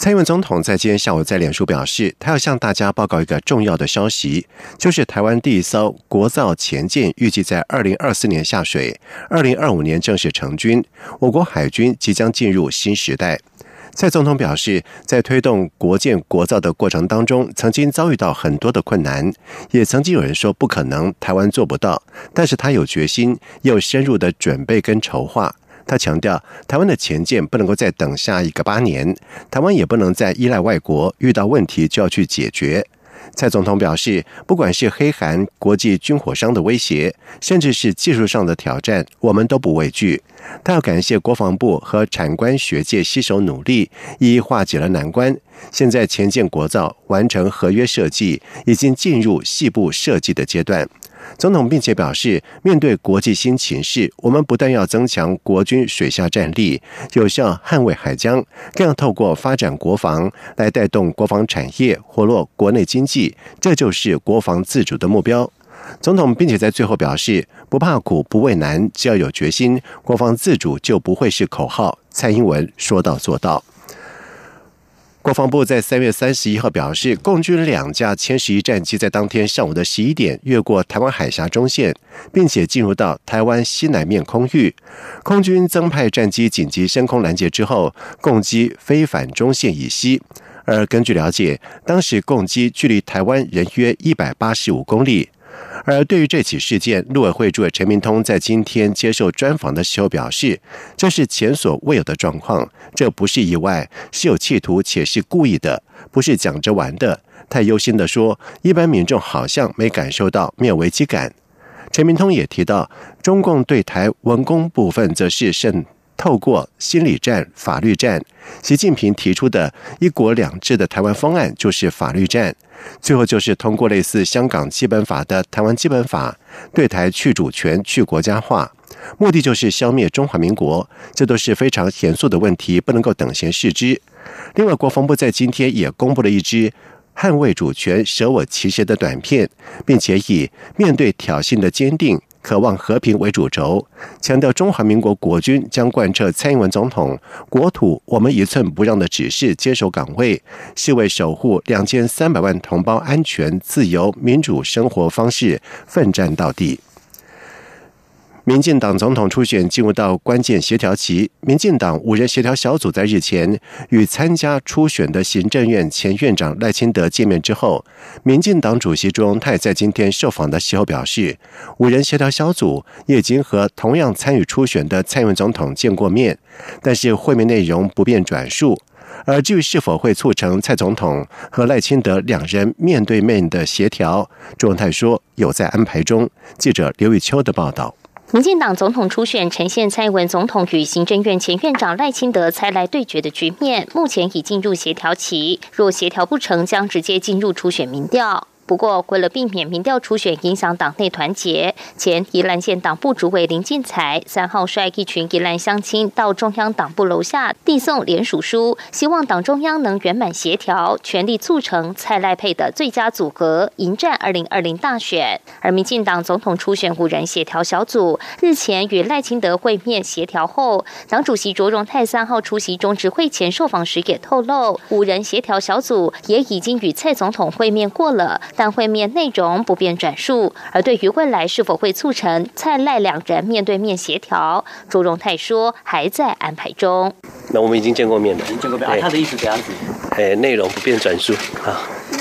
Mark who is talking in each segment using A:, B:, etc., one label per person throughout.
A: 蔡英文总统在今天下午在脸书表示，他要向大家报告一个重要的消息，就是台湾第一艘国造前舰预计在二零二四年下水，二零二五年正式成军，我国海军即将进入新时代。蔡总统表示，在推动国建国造的过程当中，曾经遭遇到很多的困难，也曾经有人说不可能，台湾做不到，但是他有决心，又深入的准备跟筹划。他强调，台湾的前舰不能够再等下一个八年，台湾也不能再依赖外国，遇到问题就要去解决。蔡总统表示，不管是黑韩国际军火商的威胁，甚至是技术上的挑战，我们都不畏惧。他要感谢国防部和产官学界携手努力，一一化解了难关。现在前舰国造完成合约设计，已经进入细部设计的阶段。总统并且表示，面对国际新形势，我们不但要增强国军水下战力，有效捍卫海疆，更要透过发展国防来带动国防产业，活络国内经济，这就是国防自主的目标。总统并且在最后表示，不怕苦，不畏难，只要有决心，国防自主就不会是口号。蔡英文说到做到。国防部在三月三十一号表示，共军两架歼十一战机在当天上午的十一点越过台湾海峡中线，并且进入到台湾西南面空域。空军增派战机紧急升空拦截之后，共机飞返中线以西。而根据了解，当时共机距离台湾仍约一百八十五公里。而对于这起事件，陆委会主委陈明通在今天接受专访的时候表示，这是前所未有的状况，这不是意外，是有企图且是故意的，不是讲着玩的。太忧心的说，一般民众好像没感受到，没有危机感。陈明通也提到，中共对台文攻部分则是甚。透过心理战、法律战，习近平提出的一国两制的台湾方案就是法律战。最后就是通过类似香港基本法的台湾基本法，对台去主权、去国家化，目的就是消灭中华民国。这都是非常严肃的问题，不能够等闲视之。另外，国防部在今天也公布了一支捍卫主权、舍我其谁的短片，并且以面对挑衅的坚定。渴望和平为主轴，强调中华民国国军将贯彻蔡英文总统“国土我们一寸不让”的指示，坚守岗位，是为守护两千三百万同胞安全、自由、民主生活方式奋战到底。民进党总统初选进入到关键协调期，民进党五人协调小组在日前与参加初选的行政院前院长赖清德见面之后，民进党主席朱荣泰在今天受访的时候表示，五人协调小组也已经和同样参与初选的蔡英文总统见过面，但是会面内容不便转述。而至于是否会促成蔡总统和赖清德两人面对面的协调，朱荣泰说有在安排中。记者刘玉秋的报道。
B: 民进党总统初选呈现蔡文总统与行政院前院长赖清德猜来对决的局面，目前已进入协调期。若协调不成，将直接进入初选民调。不过，为了避免民调初选影响党内团结，前宜兰县党部主委林进财三号率一群宜兰乡亲到中央党部楼下递送联署书，希望党中央能圆满协调，全力促成蔡赖配的最佳组合，迎战二零二零大选。而民进党总统初选五人协调小组日前与赖清德会面协调后，党主席卓荣泰三号出席中执会前受访时也透露，五人协调小组也已经与蔡总统会面过了。但会面内容不便转述，而对于未来是否会促成蔡赖两人面对面协调，朱荣泰说还在安排中。
A: 那我们已经见过面了，
C: 已经见过面。他的意思怎样子？
A: 哎，内容不便转述啊。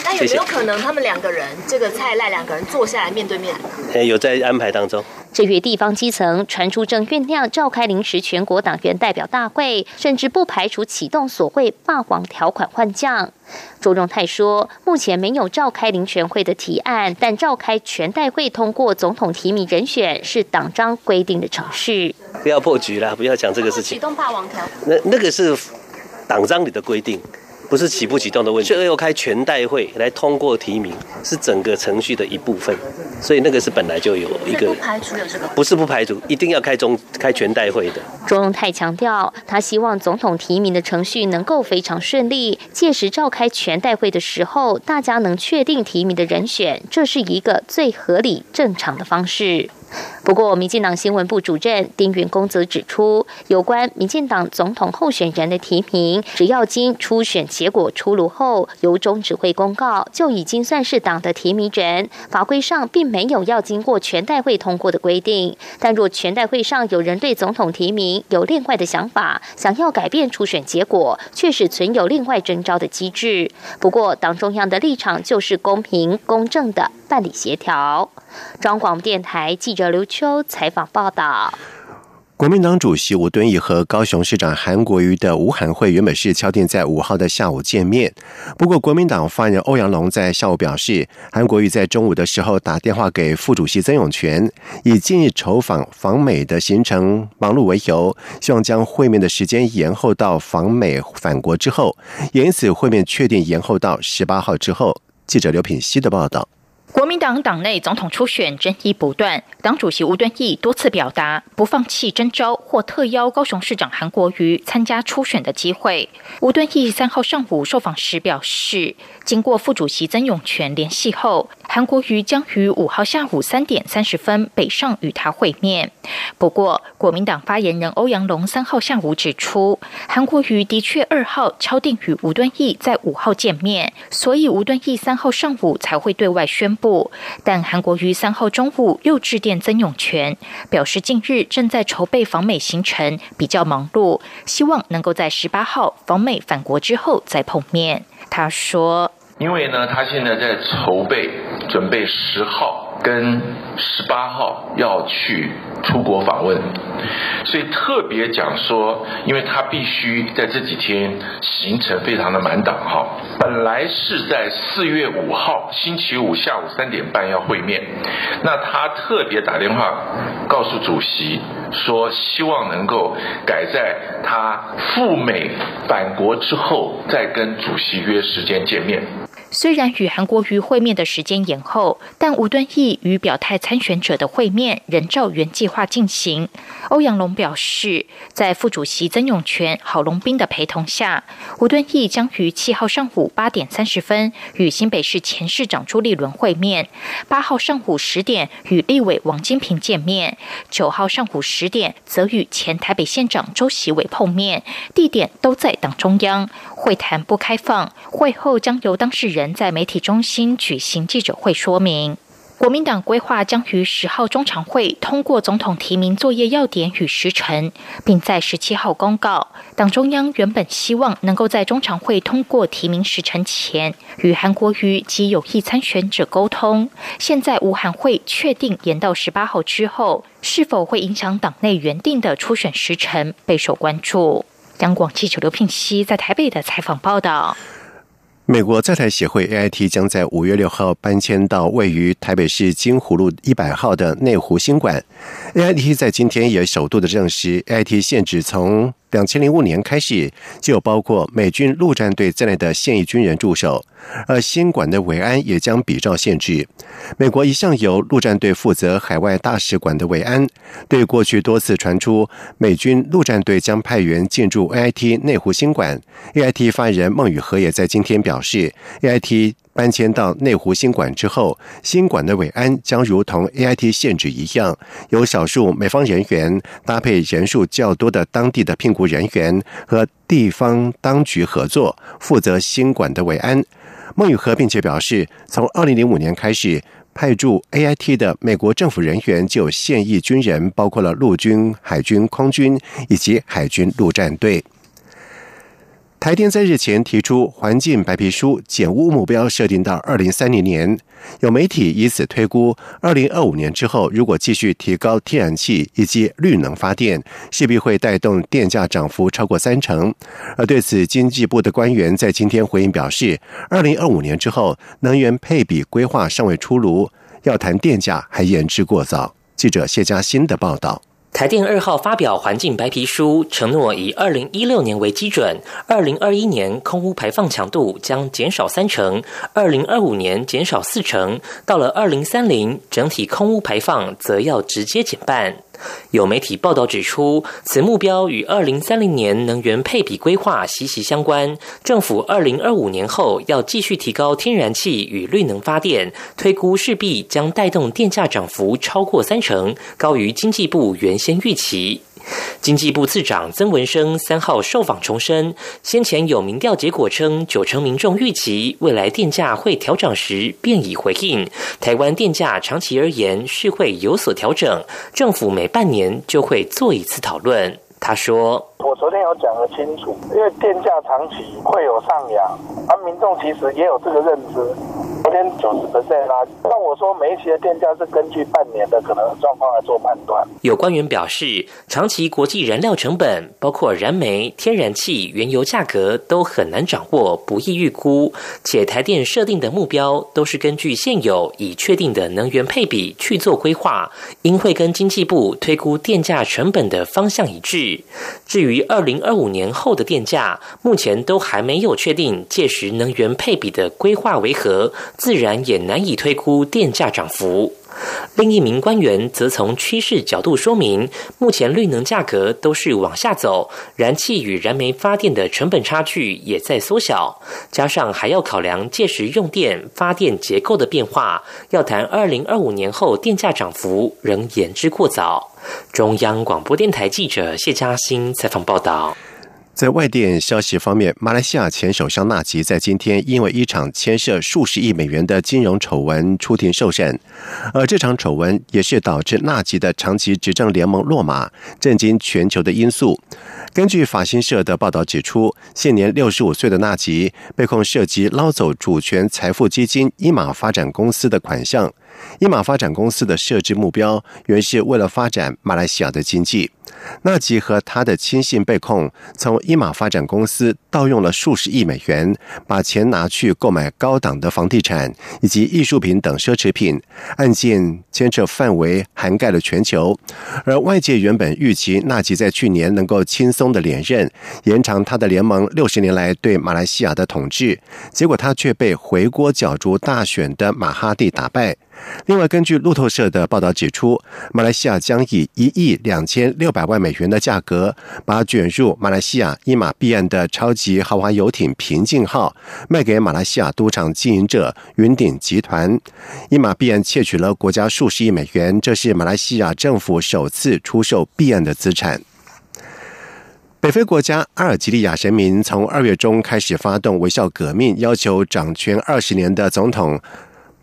D: 那有没有可能他们两个人，这个蔡赖两个人坐下来面对面？
A: 哎，有在安排当中。
B: 至于地方基层传出正酝酿召开临时全国党员代表大会，甚至不排除启动所谓霸王条款换将。周荣泰说，目前没有召开临全会的提案，但召开全代会通过总统提名人选是党章规定的程序。
A: 不要破局了，不要讲这个事情。
D: 启动霸王条，
A: 那那个是党章里的规定。
C: 不是起不启动的问题，最后开全代会来通过提名，是整个程序的一部分，所以那个是本来就有一个，
D: 不排除有这个，
C: 不是不排除，一定要开中开全代会的。
B: 钟荣泰强调，他希望总统提名的程序能够非常顺利，届时召开全代会的时候，大家能确定提名的人选，这是一个最合理正常的方式。不过，民进党新闻部主任丁云公则指出，有关民进党总统候选人的提名，只要经初选结果出炉后，由中指会公告，就已经算是党的提名人。法规上并没有要经过全代会通过的规定。但若全代会上有人对总统提名有另外的想法，想要改变初选结果，确实存有另外征召的机制。不过，党中央的立场就是公平公正的办理协调。中广电台记者刘秋采访报道。
A: 国民党主席吴敦义和高雄市长韩国瑜的吴韩会原本是敲定在五号的下午见面，不过国民党发言人欧阳龙在下午表示，韩国瑜在中午的时候打电话给副主席曾永权，以近日筹访访美的行程忙碌为由，希望将会面的时间延后到访美返国之后，因此会面确定延后到十八号之后。记者刘品希的报道。
E: 国民党党内总统初选争议不断，党主席吴敦义多次表达不放弃征召或特邀高雄市长韩国瑜参加初选的机会。吴敦义三号上午受访时表示，经过副主席曾永权联系后，韩国瑜将于五号下午三点三十分北上与他会面。不过，国民党发言人欧阳龙三号下午指出，韩国瑜的确二号敲定与吴敦义在五号见面，所以吴敦义三号上午才会对外宣。布，但韩国瑜三号中午又致电曾永权，表示近日正在筹备访美行程，比较忙碌，希望能够在十八号访美返国之后再碰面。他说：“
F: 因为呢，他现在在筹备，准备十号。”跟十八号要去出国访问，所以特别讲说，因为他必须在这几天行程非常的满档哈。本来是在四月五号星期五下午三点半要会面，那他特别打电话告诉主席说，希望能够改在他赴美返国之后再跟主席约时间见面。
E: 虽然与韩国瑜会面的时间延后，但吴敦义与表态参选者的会面仍照原计划进行。欧阳龙表示，在副主席曾永权、郝龙斌的陪同下，吴敦义将于七号上午八点三十分与新北市前市长朱立伦会面；八号上午十点与立委王金平见面；九号上午十点则与前台北县长周习伟碰面，地点都在党中央。会谈不开放，会后将由当事人在媒体中心举行记者会说明。国民党规划将于十号中常会通过总统提名作业要点与时程，并在十七号公告。党中央原本希望能够在中常会通过提名时程前与韩国瑜及有意参选者沟通，现在吴韩会确定延到十八号之后，是否会影响党内原定的初选时程，备受关注。央广记者刘聘熙在台北的采访报道：
A: 美国在台协会 AIT 将在五月六号搬迁到位于台北市金湖路一百号的内湖新馆。AIT 在今天也首度的证实，AIT 限制从。两千零五年开始，就有包括美军陆战队在内的现役军人驻守，而新馆的维安也将比照限制。美国一向由陆战队负责海外大使馆的维安，对过去多次传出美军陆战队将派员进驻 AIT 内湖新馆，AIT 发言人孟宇和也在今天表示，AIT。搬迁到内湖新馆之后，新馆的伟安将如同 A I T 限制一样，由少数美方人员搭配人数较多的当地的聘雇人员和地方当局合作，负责新馆的伟安。孟宇和并且表示，从二零零五年开始派驻 A I T 的美国政府人员就现役军人，包括了陆军、海军、空军以及海军陆战队。台电在日前提出环境白皮书，减污目标设定到二零三零年。有媒体以此推估，二零二五年之后，如果继续提高天然气以及绿能发电，势必会带动电价涨幅超过三成。而对此，经济部的官员在今天回应表示，二零二五年之后，能源配比规划尚未出炉，要谈电价还言之过早。记者谢佳欣的报道。
G: 台电二号发表环境白皮书，承诺以二零一六年为基准，二零二一年空污排放强度将减少三成，二零二五年减少四成，到了二零三零，整体空污排放则要直接减半。有媒体报道指出，此目标与二零三零年能源配比规划息息相关。政府二零二五年后要继续提高天然气与绿能发电，推估势必将带动电价涨幅超过三成，高于经济部原先预期。经济部次长曾文生三号受访重申，先前有民调结果称九成民众预期未来电价会调整时，便已回应台湾电价长期而言是会有所调整，政府每半年就会做一次讨论。他说：“我昨天有讲得清楚，因为电价长期会有上扬，而民众其实也有这个认知。昨天九十 percent 啦，那我说每一期的电价是根据半年的可能状况来做判断。”有官员表示，长期国际燃料成本，包括燃煤、天然气、原油价格都很难掌握，不易预估。且台电设定的目标都是根据现有已确定的能源配比去做规划，应会跟经济部推估电价成本的方向一致。至于二零二五年后的电价，目前都还没有确定届时能源配比的规划为何，自然也难以推估电价涨幅。另一名官员则从趋势角度说明，目前绿能价格都是往下走，燃气与燃煤发电的成本差距也在缩小，加上还要考量届时用电发电结构的变化，要谈二零二五年后电价涨幅仍言之过早。中央广播电台记者谢嘉欣采访报道。
A: 在外电消息方面，马来西亚前首相纳吉在今天因为一场牵涉数十亿美元的金融丑闻出庭受审，而这场丑闻也是导致纳吉的长期执政联盟落马、震惊全球的因素。根据法新社的报道指出，现年六十五岁的纳吉被控涉及捞走主权财富基金伊马发展公司的款项。伊马发展公司的设置目标原是为了发展马来西亚的经济。纳吉和他的亲信被控从伊马发展公司盗用了数十亿美元，把钱拿去购买高档的房地产以及艺术品等奢侈品。案件牵扯范围涵盖了全球，而外界原本预期纳吉在去年能够轻松的连任，延长他的联盟六十年来对马来西亚的统治，结果他却被回国角逐大选的马哈蒂打败。另外，根据路透社的报道指出，马来西亚将以一亿两千六百万美元的价格，把卷入马来西亚伊马币案的超级豪华游艇“平静号”卖给马来西亚赌场经营者云顶集团。伊马币案窃取了国家数十亿美元，这是马来西亚政府首次出售币案的资产。北非国家阿尔及利亚人民从二月中开始发动微笑革命，要求掌权二十年的总统。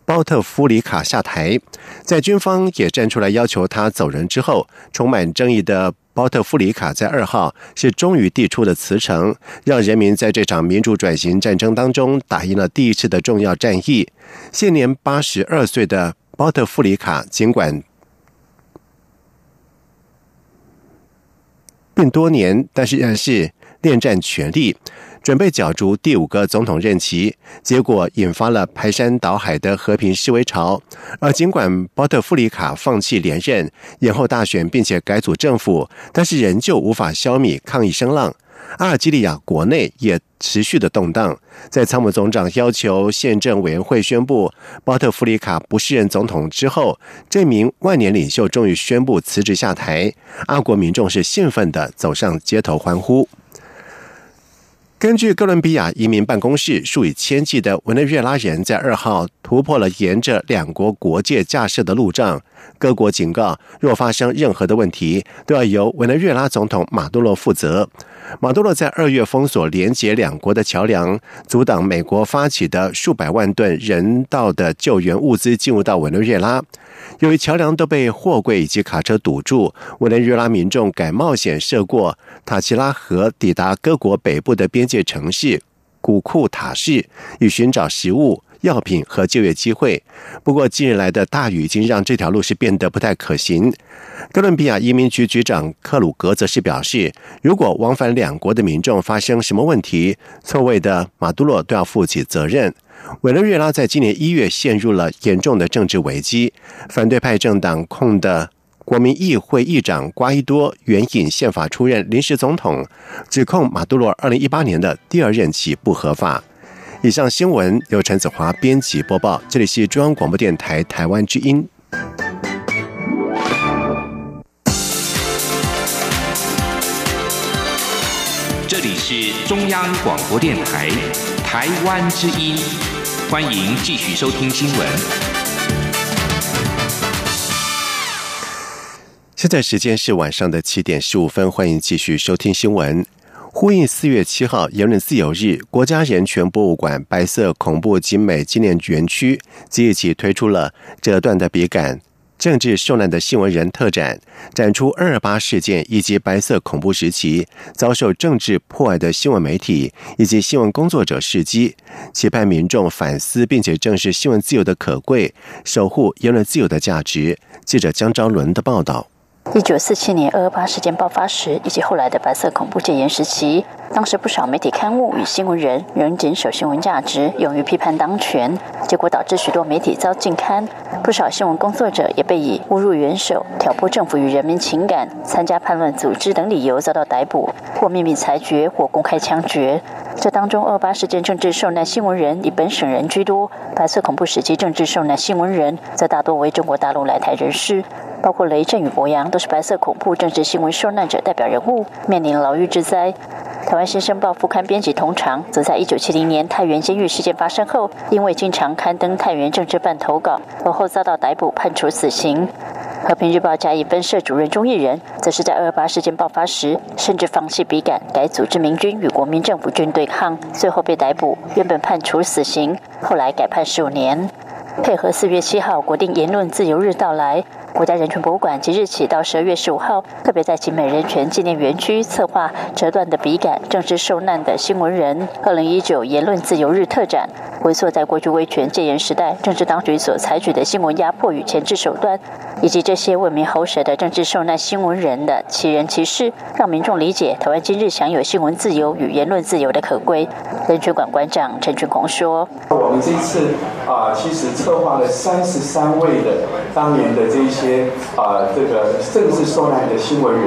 A: 包特夫里卡下台，在军方也站出来要求他走人之后，充满争议的包特夫里卡在二号是终于递出了辞呈，让人民在这场民主转型战争当中打赢了第一次的重要战役。现年八十二岁的包特夫里卡，尽管病多年，但是仍然是恋战权力。准备角逐第五个总统任期，结果引发了排山倒海的和平示威潮。而尽管包特夫里卡放弃连任、延后大选，并且改组政府，但是仍旧无法消弭抗议声浪。阿尔及利亚国内也持续的动荡。在参谋总长要求宪政委员会宣布包特夫里卡不适任总统之后，这名万年领袖终于宣布辞职下台。阿国民众是兴奋的走上街头欢呼。根据哥伦比亚移民办公室，数以千计的委内瑞拉人在二号突破了沿着两国国界架设的路障。各国警告，若发生任何的问题，都要由委内瑞拉总统马杜罗负责。马杜罗在二月封锁连接两国的桥梁，阻挡美国发起的数百万吨人道的救援物资进入到委内瑞拉。由于桥梁都被货柜以及卡车堵住，委内瑞拉民众改冒险涉过塔奇拉河，抵达各国北部的边界城市古库塔市，以寻找食物。药品和就业机会。不过，近日来的大雨已经让这条路是变得不太可行。哥伦比亚移民局局长克鲁格则是表示，如果往返两国的民众发生什么问题，错位的马杜罗都要负起责任。委内瑞拉在今年一月陷入了严重的政治危机，反对派政党控的国民议会议长瓜伊多援引宪法出任临时总统，指控马杜罗二零一八年的第二任期不合法。以上新闻由陈子华编辑播报，这里是中央广播电台台湾之音。
H: 这里是中央广播电台台湾之音，欢迎继续收听新闻。
A: 现在时间是晚上的七点十五分，欢迎继续收听新闻。呼应四月七号言论自由日，国家人权博物馆白色恐怖精美纪念园区即日起推出了这段的笔杆。政治受难的新闻人特展，展出二二八事件以及白色恐怖时期遭受政治迫害的新闻媒体以及新闻工作者事迹，期盼民众反思并且正视新闻自由的可贵，守护言论自由的价值。记者江昭伦的报道。
I: 一九四七年二二八事件爆发时，以及后来的白色恐怖戒严时期，当时不少媒体刊物与新闻人仍谨守新闻价值，勇于批判当权，结果导致许多媒体遭禁刊，不少新闻工作者也被以侮辱元首、挑拨政府与人民情感、参加叛乱组织等理由遭到逮捕，或秘密裁决，或公开枪决。这当中，二八事件政治受难新闻人以本省人居多，白色恐怖时期政治受难新闻人则大多为中国大陆来台人士。包括雷震与博洋都是白色恐怖政治新闻受难者代表人物，面临牢狱之灾。台湾新生报副刊编辑同长，则在一九七零年太原监狱事件发生后，因为经常刊登太原政治犯投稿，而后遭到逮捕，判处死刑。和平日报嘉义分社主任钟义仁，则是在二二八事件爆发时，甚至放弃笔杆，改组织民军与国民政府军对抗，最后被逮捕，原本判处死刑，后来改判十五年。配合四月七号国定言论自由日到来。国家人权博物馆即日起到十二月十五号，特别在集美人权纪念园区策划“折断的笔杆：政治受难的新闻人”二零一九言论自由日特展，回溯在过去威权戒严时代，政治当局所采取的新闻压迫与钳制手段，以及这些为民喉舌的政治受难新闻人的奇人奇事，让民众理解台湾今日享有新闻自由与言论自由的可贵。人权馆馆长陈俊宏说：“
J: 我们这次啊，其实策划了三十三位的当年的这一些。”些啊，这个政治受难的新闻人，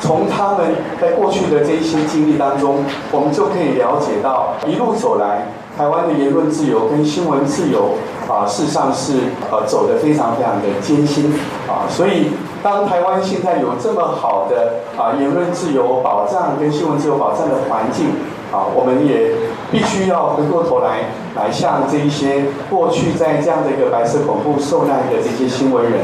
J: 从他们在过去的这一些经历当中，我们就可以了解到，一路走来，台湾的言论自由跟新闻自由啊，事实上是呃走得非常非常的艰辛啊。所以，当台湾现在有这么好的啊言论自由保障跟新闻自由保障的环境啊，我们也必须要回过头来，来向这一些过去在这样的一个白色恐怖受难的这些新闻人。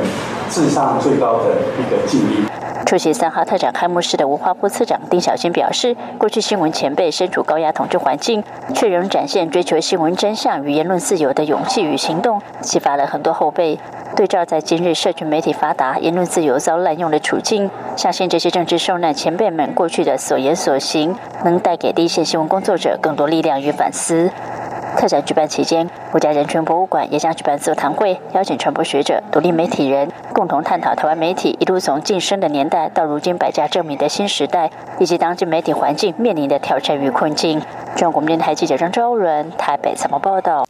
J: 至上最高的一个敬意。
I: 出席三号特展开幕式的文化部次长丁小新表示，过去新闻前辈身处高压统治环境，却仍展现追求新闻真相与言论自由的勇气与行动，启发了很多后辈。对照在今日社群媒体发达、言论自由遭滥用的处境，相信这些政治受难前辈们过去的所言所行，能带给第一线新闻工作者更多力量与反思。特展举办期间，国家人权博物馆也将举办座谈会，邀请传播学者、独立媒体人共同探讨台湾媒体一路从晋升的年代到如今百家争鸣的新时代，以及当今媒体环境面临的挑战与困境。中央广播电台记者张昭伦台北采访报道。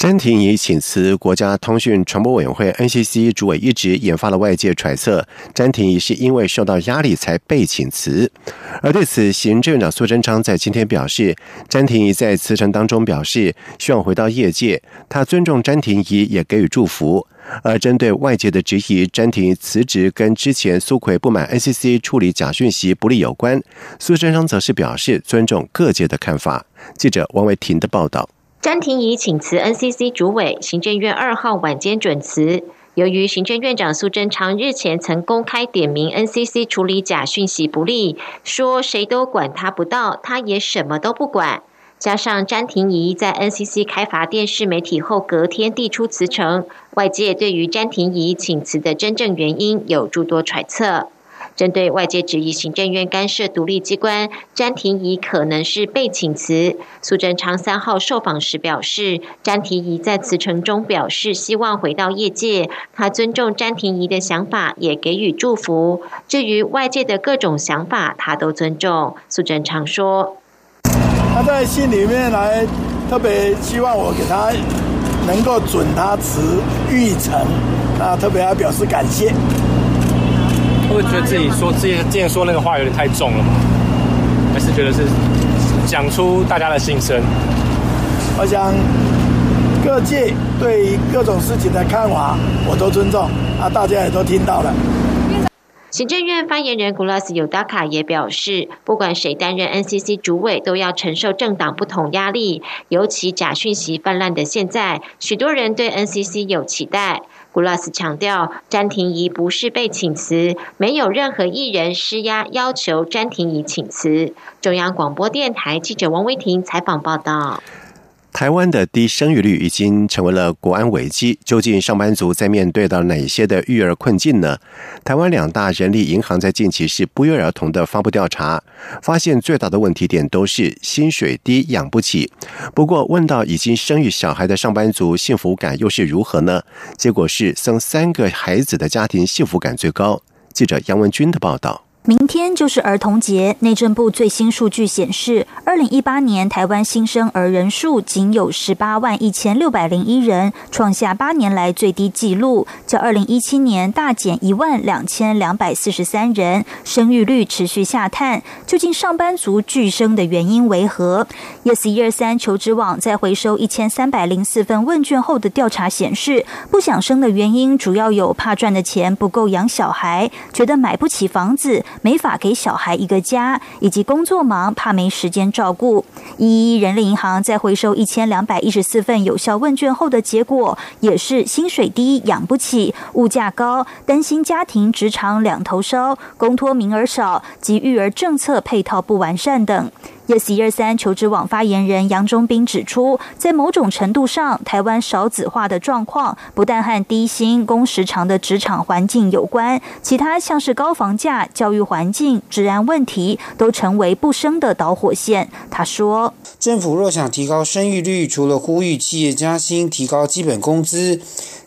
A: 詹婷怡请辞国家通讯传播委员会 NCC 主委一职，引发了外界揣测，詹婷怡是因为受到压力才被请辞。而对此，行政院长苏贞昌在今天表示，詹婷怡在辞呈当中表示希望回到业界，他尊重詹婷怡，也给予祝福。而针对外界的质疑，詹婷辞职跟之前苏奎不满 NCC 处理假讯息不利有关，苏贞昌则是表示尊重各界的看法。记者王维婷的报道。
K: 詹婷仪请辞 NCC 主委，行政院二号晚间准辞。由于行政院长苏贞昌日前曾公开点名 NCC 处理假讯息不利，说谁都管他不到，他也什么都不管。加上詹婷仪在 NCC 开罚电视媒体后隔天递出辞呈，外界对于詹婷仪请辞的真正原因有诸多揣测。针对外界质疑行政院干涉独立机关，詹婷仪可能是被请辞。苏贞昌三号受访时表示，詹婷仪在辞呈中表示希望回到业界，他尊重詹婷仪的想法，也给予祝福。至于外界的各种想法，他都尊重。苏贞昌说：“
L: 他在信里面来特别希望我给他能够准他辞预成，啊，特别要表示感谢。”
M: 会觉得自己说之前之前说那个话有点太重了，还是觉得是讲出大家的心声。
L: 我想各界对各种事情的看法，我都尊重啊，大家也都听到了。
K: 行政院发言人古拉斯尤达卡也表示，不管谁担任 NCC 主委，都要承受政党不同压力。尤其假讯息泛滥的现在，许多人对 NCC 有期待。古拉斯强调，詹婷仪不是被请辞，没有任何艺人施压要求詹婷仪请辞。中央广播电台记者王威婷采访报道。
A: 台湾的低生育率已经成为了国安危机，究竟上班族在面对到哪些的育儿困境呢？台湾两大人力银行在近期是不约而同的发布调查，发现最大的问题点都是薪水低养不起。不过问到已经生育小孩的上班族幸福感又是如何呢？结果是生三个孩子的家庭幸福感最高。记者杨文军的报道。
N: 明天就是儿童节，内政部最新数据显示，二零一八年台湾新生儿人数仅有十八万一千六百零一人，创下八年来最低纪录，较二零一七年大减一万两千两百四十三人，生育率持续下探。究竟上班族拒生的原因为何？Yes 一二三求职网在回收一千三百零四份问卷后的调查显示，不想生的原因主要有怕赚的钱不够养小孩，觉得买不起房子。没法给小孩一个家，以及工作忙怕没时间照顾。一人力银行在回收一千两百一十四份有效问卷后的结果，也是薪水低养不起，物价高，担心家庭职场两头烧，公托名额少及育儿政策配套不完善等。Yes 一二三求职网发言人杨忠斌指出，在某种程度上，台湾少子化的状况不但和低薪、工时长的职场环境有关，其他像是高房价、教育环境、治安问题，都成为不生的导火线。他说：“
O: 政府若想提高生育率，除了呼吁企业加薪、提高基本工资。”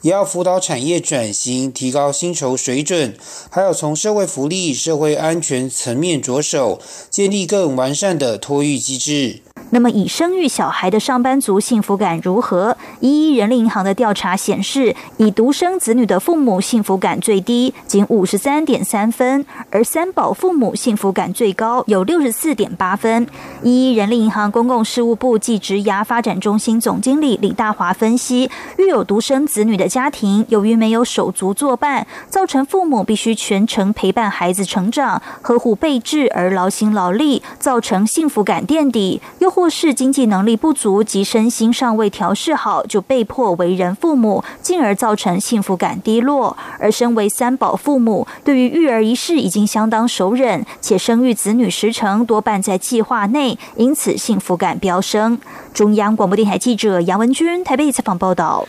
O: 也要辅导产业转型，提高薪酬水准，还要从社会福利、社会安全层面着手，建立更完善的托育机制。
N: 那么，已生育小孩的上班族幸福感如何？一一人力银行的调查显示，以独生子女的父母幸福感最低，仅五十三点三分；而三宝父母幸福感最高，有六十四点八分。一一人力银行公共事务部暨职涯发展中心总经理李大华分析，育有独生子女的家庭，由于没有手足作伴，造成父母必须全程陪伴孩子成长，呵护备至而劳心劳力，造成幸福感垫底，又或。或是经济能力不足及身心尚未调试好，就被迫为人父母，进而造成幸福感低落。而身为三宝父母，对于育儿一事已经相当熟忍，且生育子女时程多半在计划内，因此幸福感飙升。中央广播电台记者杨文君台北采访报道。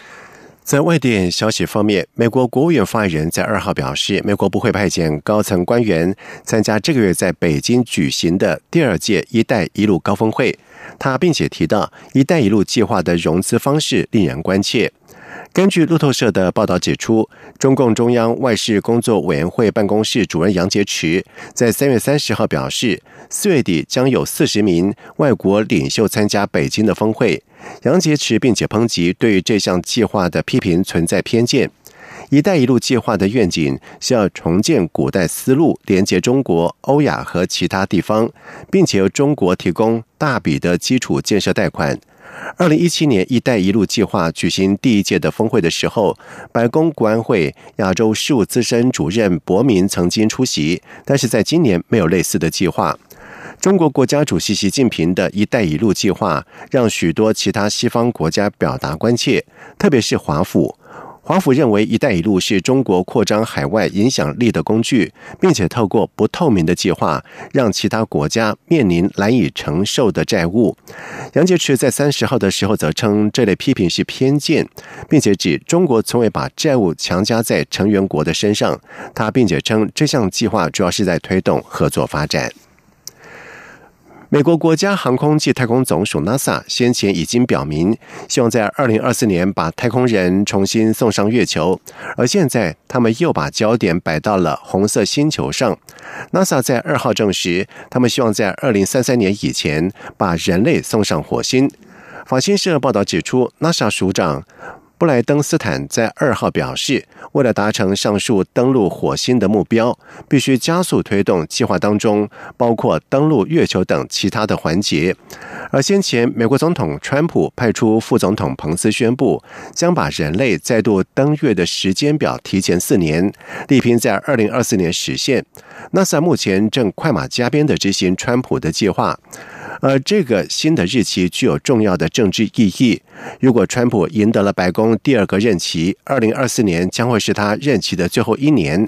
A: 在外电消息方面，美国国务院发言人在二号表示，美国不会派遣高层官员参加这个月在北京举行的第二届“一带一路”高峰会。他并且提到，“一带一路”计划的融资方式令人关切。根据路透社的报道指出，中共中央外事工作委员会办公室主任杨洁篪在三月三十号表示，四月底将有四十名外国领袖参加北京的峰会。杨洁篪并且抨击对这项计划的批评存在偏见。“一带一路”计划的愿景是要重建古代丝路，连接中国、欧亚和其他地方，并且由中国提供大笔的基础建设贷款。二零一七年“一带一路”计划举行第一届的峰会的时候，白宫国安会亚洲事务资深主任博明曾经出席，但是在今年没有类似的计划。中国国家主席习近平的一带一路计划让许多其他西方国家表达关切，特别是华府。华府认为，一带一路是中国扩张海外影响力的工具，并且透过不透明的计划，让其他国家面临难以承受的债务。杨洁篪在三十号的时候则称，这类批评是偏见，并且指中国从未把债务强加在成员国的身上。他并且称，这项计划主要是在推动合作发展。美国国家航空暨太空总署 NASA 先前已经表明，希望在二零二四年把太空人重新送上月球，而现在他们又把焦点摆到了红色星球上。NASA 在二号证实，他们希望在二零三三年以前把人类送上火星。法新社报道指出，NASA 署长布莱登斯坦在二号表示，为了达成上述登陆火星的目标，必须加速推动计划当中包括登陆月球等其他的环节。而先前，美国总统川普派出副总统彭斯宣布，将把人类再度登月的时间表提前四年，力拼在二零二四年实现。NASA 目前正快马加鞭的执行川普的计划。而这个新的日期具有重要的政治意义。如果川普赢得了白宫第二个任期，二零二四年将会是他任期的最后一年。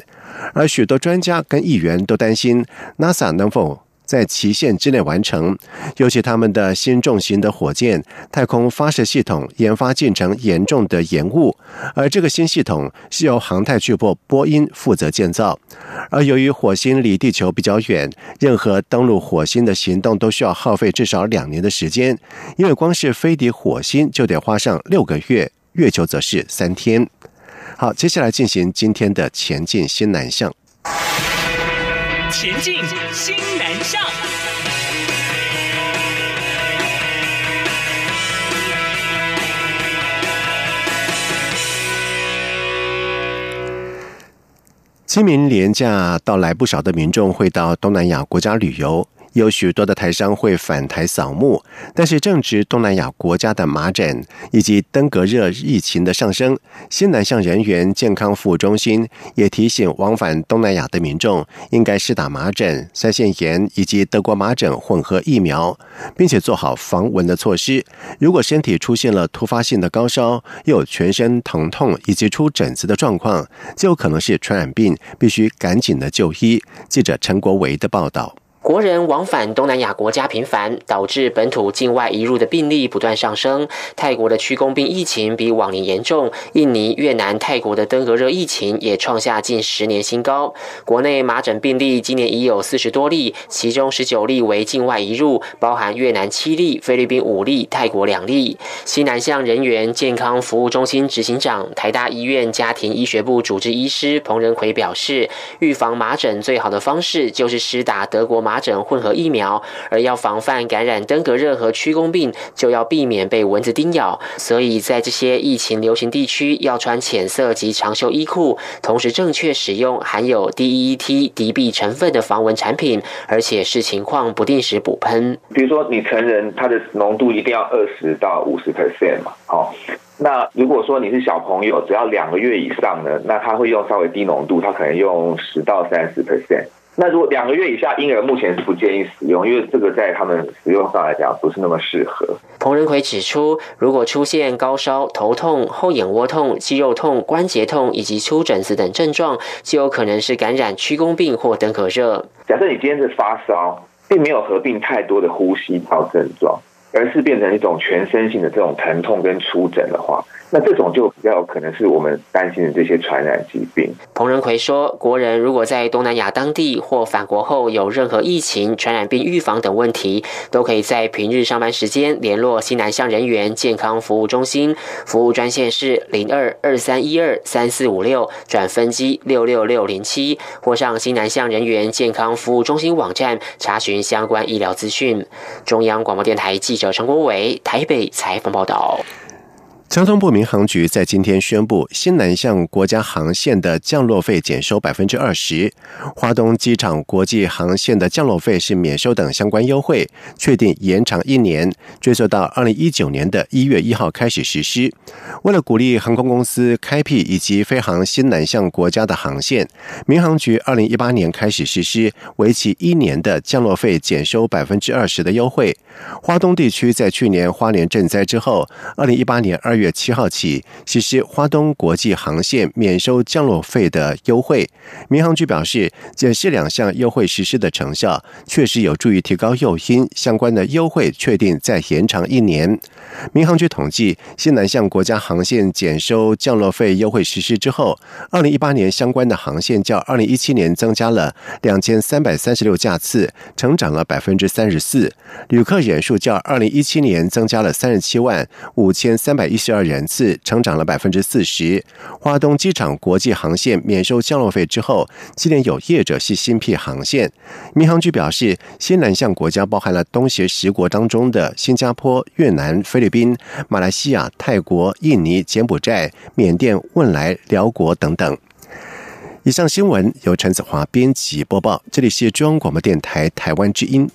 A: 而许多专家跟议员都担心，NASA 能否？在期限之内完成，尤其他们的新重型的火箭太空发射系统研发进程严重的延误，而这个新系统是由航太巨擘波音负责建造。而由于火星离地球比较远，任何登陆火星的行动都需要耗费至少两年的时间，因为光是飞抵火星就得花上六个月，月球则是三天。好，接下来进行今天的前进新南向。前进新南上。清明廉假到来，不少的民众会到东南亚国家旅游。有许多的台商会返台扫墓，但是正值东南亚国家的麻疹以及登革热疫情的上升，新南向人员健康服务中心也提醒往返东南亚的民众，应该施打麻疹、腮腺炎以及德国麻疹混合疫苗，并且做好防蚊的措施。如果身体出现了突发性的高烧，又有全身疼痛以及出疹子的状况，就有可能是传染病，必须赶紧的就医。记者陈国维的报道。
P: 国人往返东南亚国家频繁，导致本土境外移入的病例不断上升。泰国的区工病疫情比往年严重，印尼、越南、泰国的登革热疫情也创下近十年新高。国内麻疹病例今年已有四十多例，其中十九例为境外移入，包含越南七例、菲律宾五例、泰国两例。西南向人员健康服务中心执行长、台大医院家庭医学部主治医师彭仁奎表示，预防麻疹最好的方式就是施打德国麻。麻疹混合疫苗，而要防范感染登革热和曲弓病，就要避免被蚊子叮咬。所以在这些疫情流行地区，要穿浅色及长袖衣裤，同时正确使用含有 DEET 敌避成分的防蚊产品，而且视情况不定时补喷。
Q: 比如说，你成人它的浓度一定要二十到五十 percent 嘛，好。那如果说你是小朋友，只要两个月以上呢，那他会用稍微低浓度，他可能用十到三十 percent。那如果两个月以下婴儿目前是不建议使用，因为这个在他们使用上来讲不是那么适合。
P: 彭仁奎指出，如果出现高烧、头痛、后眼窝痛、肌肉痛、关节痛以及出疹子等症状，就有可能是感染曲弓病或登革热。
Q: 假设你今天是发烧，并没有合并太多的呼吸道症状，而是变成一种全身性的这种疼痛跟出疹的话。那这种就比较可能是我们担心的这些传染疾病。
P: 彭仁奎说，国人如果在东南亚当地或返国后有任何疫情、传染病预防等问题，都可以在平日上班时间联络西南向人员健康服务中心，服务专线是零二二三一二三四五六转分机六六六零七，或上西南向人员健康服务中心网站查询相关医疗资讯。中央广播电台记者陈国伟台北采访报道。
A: 交通部民航局在今天宣布，新南向国家航线的降落费减收百分之二十，华东机场国际航线的降落费是免收等相关优惠，确定延长一年，追溯到二零一九年的一月一号开始实施。为了鼓励航空公司开辟以及飞航新南向国家的航线，民航局二零一八年开始实施为期一年的降落费减收百分之二十的优惠。华东地区在去年花莲赈灾之后，二零一八年二月七号起实施华东国际航线免收降落费的优惠。民航局表示，检视两项优惠实施的成效，确实有助于提高诱因。相关的优惠确定再延长一年。民航局统计，西南向国家航线减收降落费优惠实施之后，二零一八年相关的航线较二零一七年增加了两千三百三十六架次，成长了百分之三十四。旅客人数较二零一七年增加了三十七万五千三百一十。十二人次，成长了百分之四十。华东机场国际航线免收降落费之后，今年有业者系新辟航线。民航局表示，新南向国家包含了东协十国当中的新加坡、越南、菲律宾、马来西亚、泰国、印尼、柬埔寨、缅甸、汶莱、辽国等等。以上新闻由陈子华编辑播报，这里是中央广播电台台湾之音。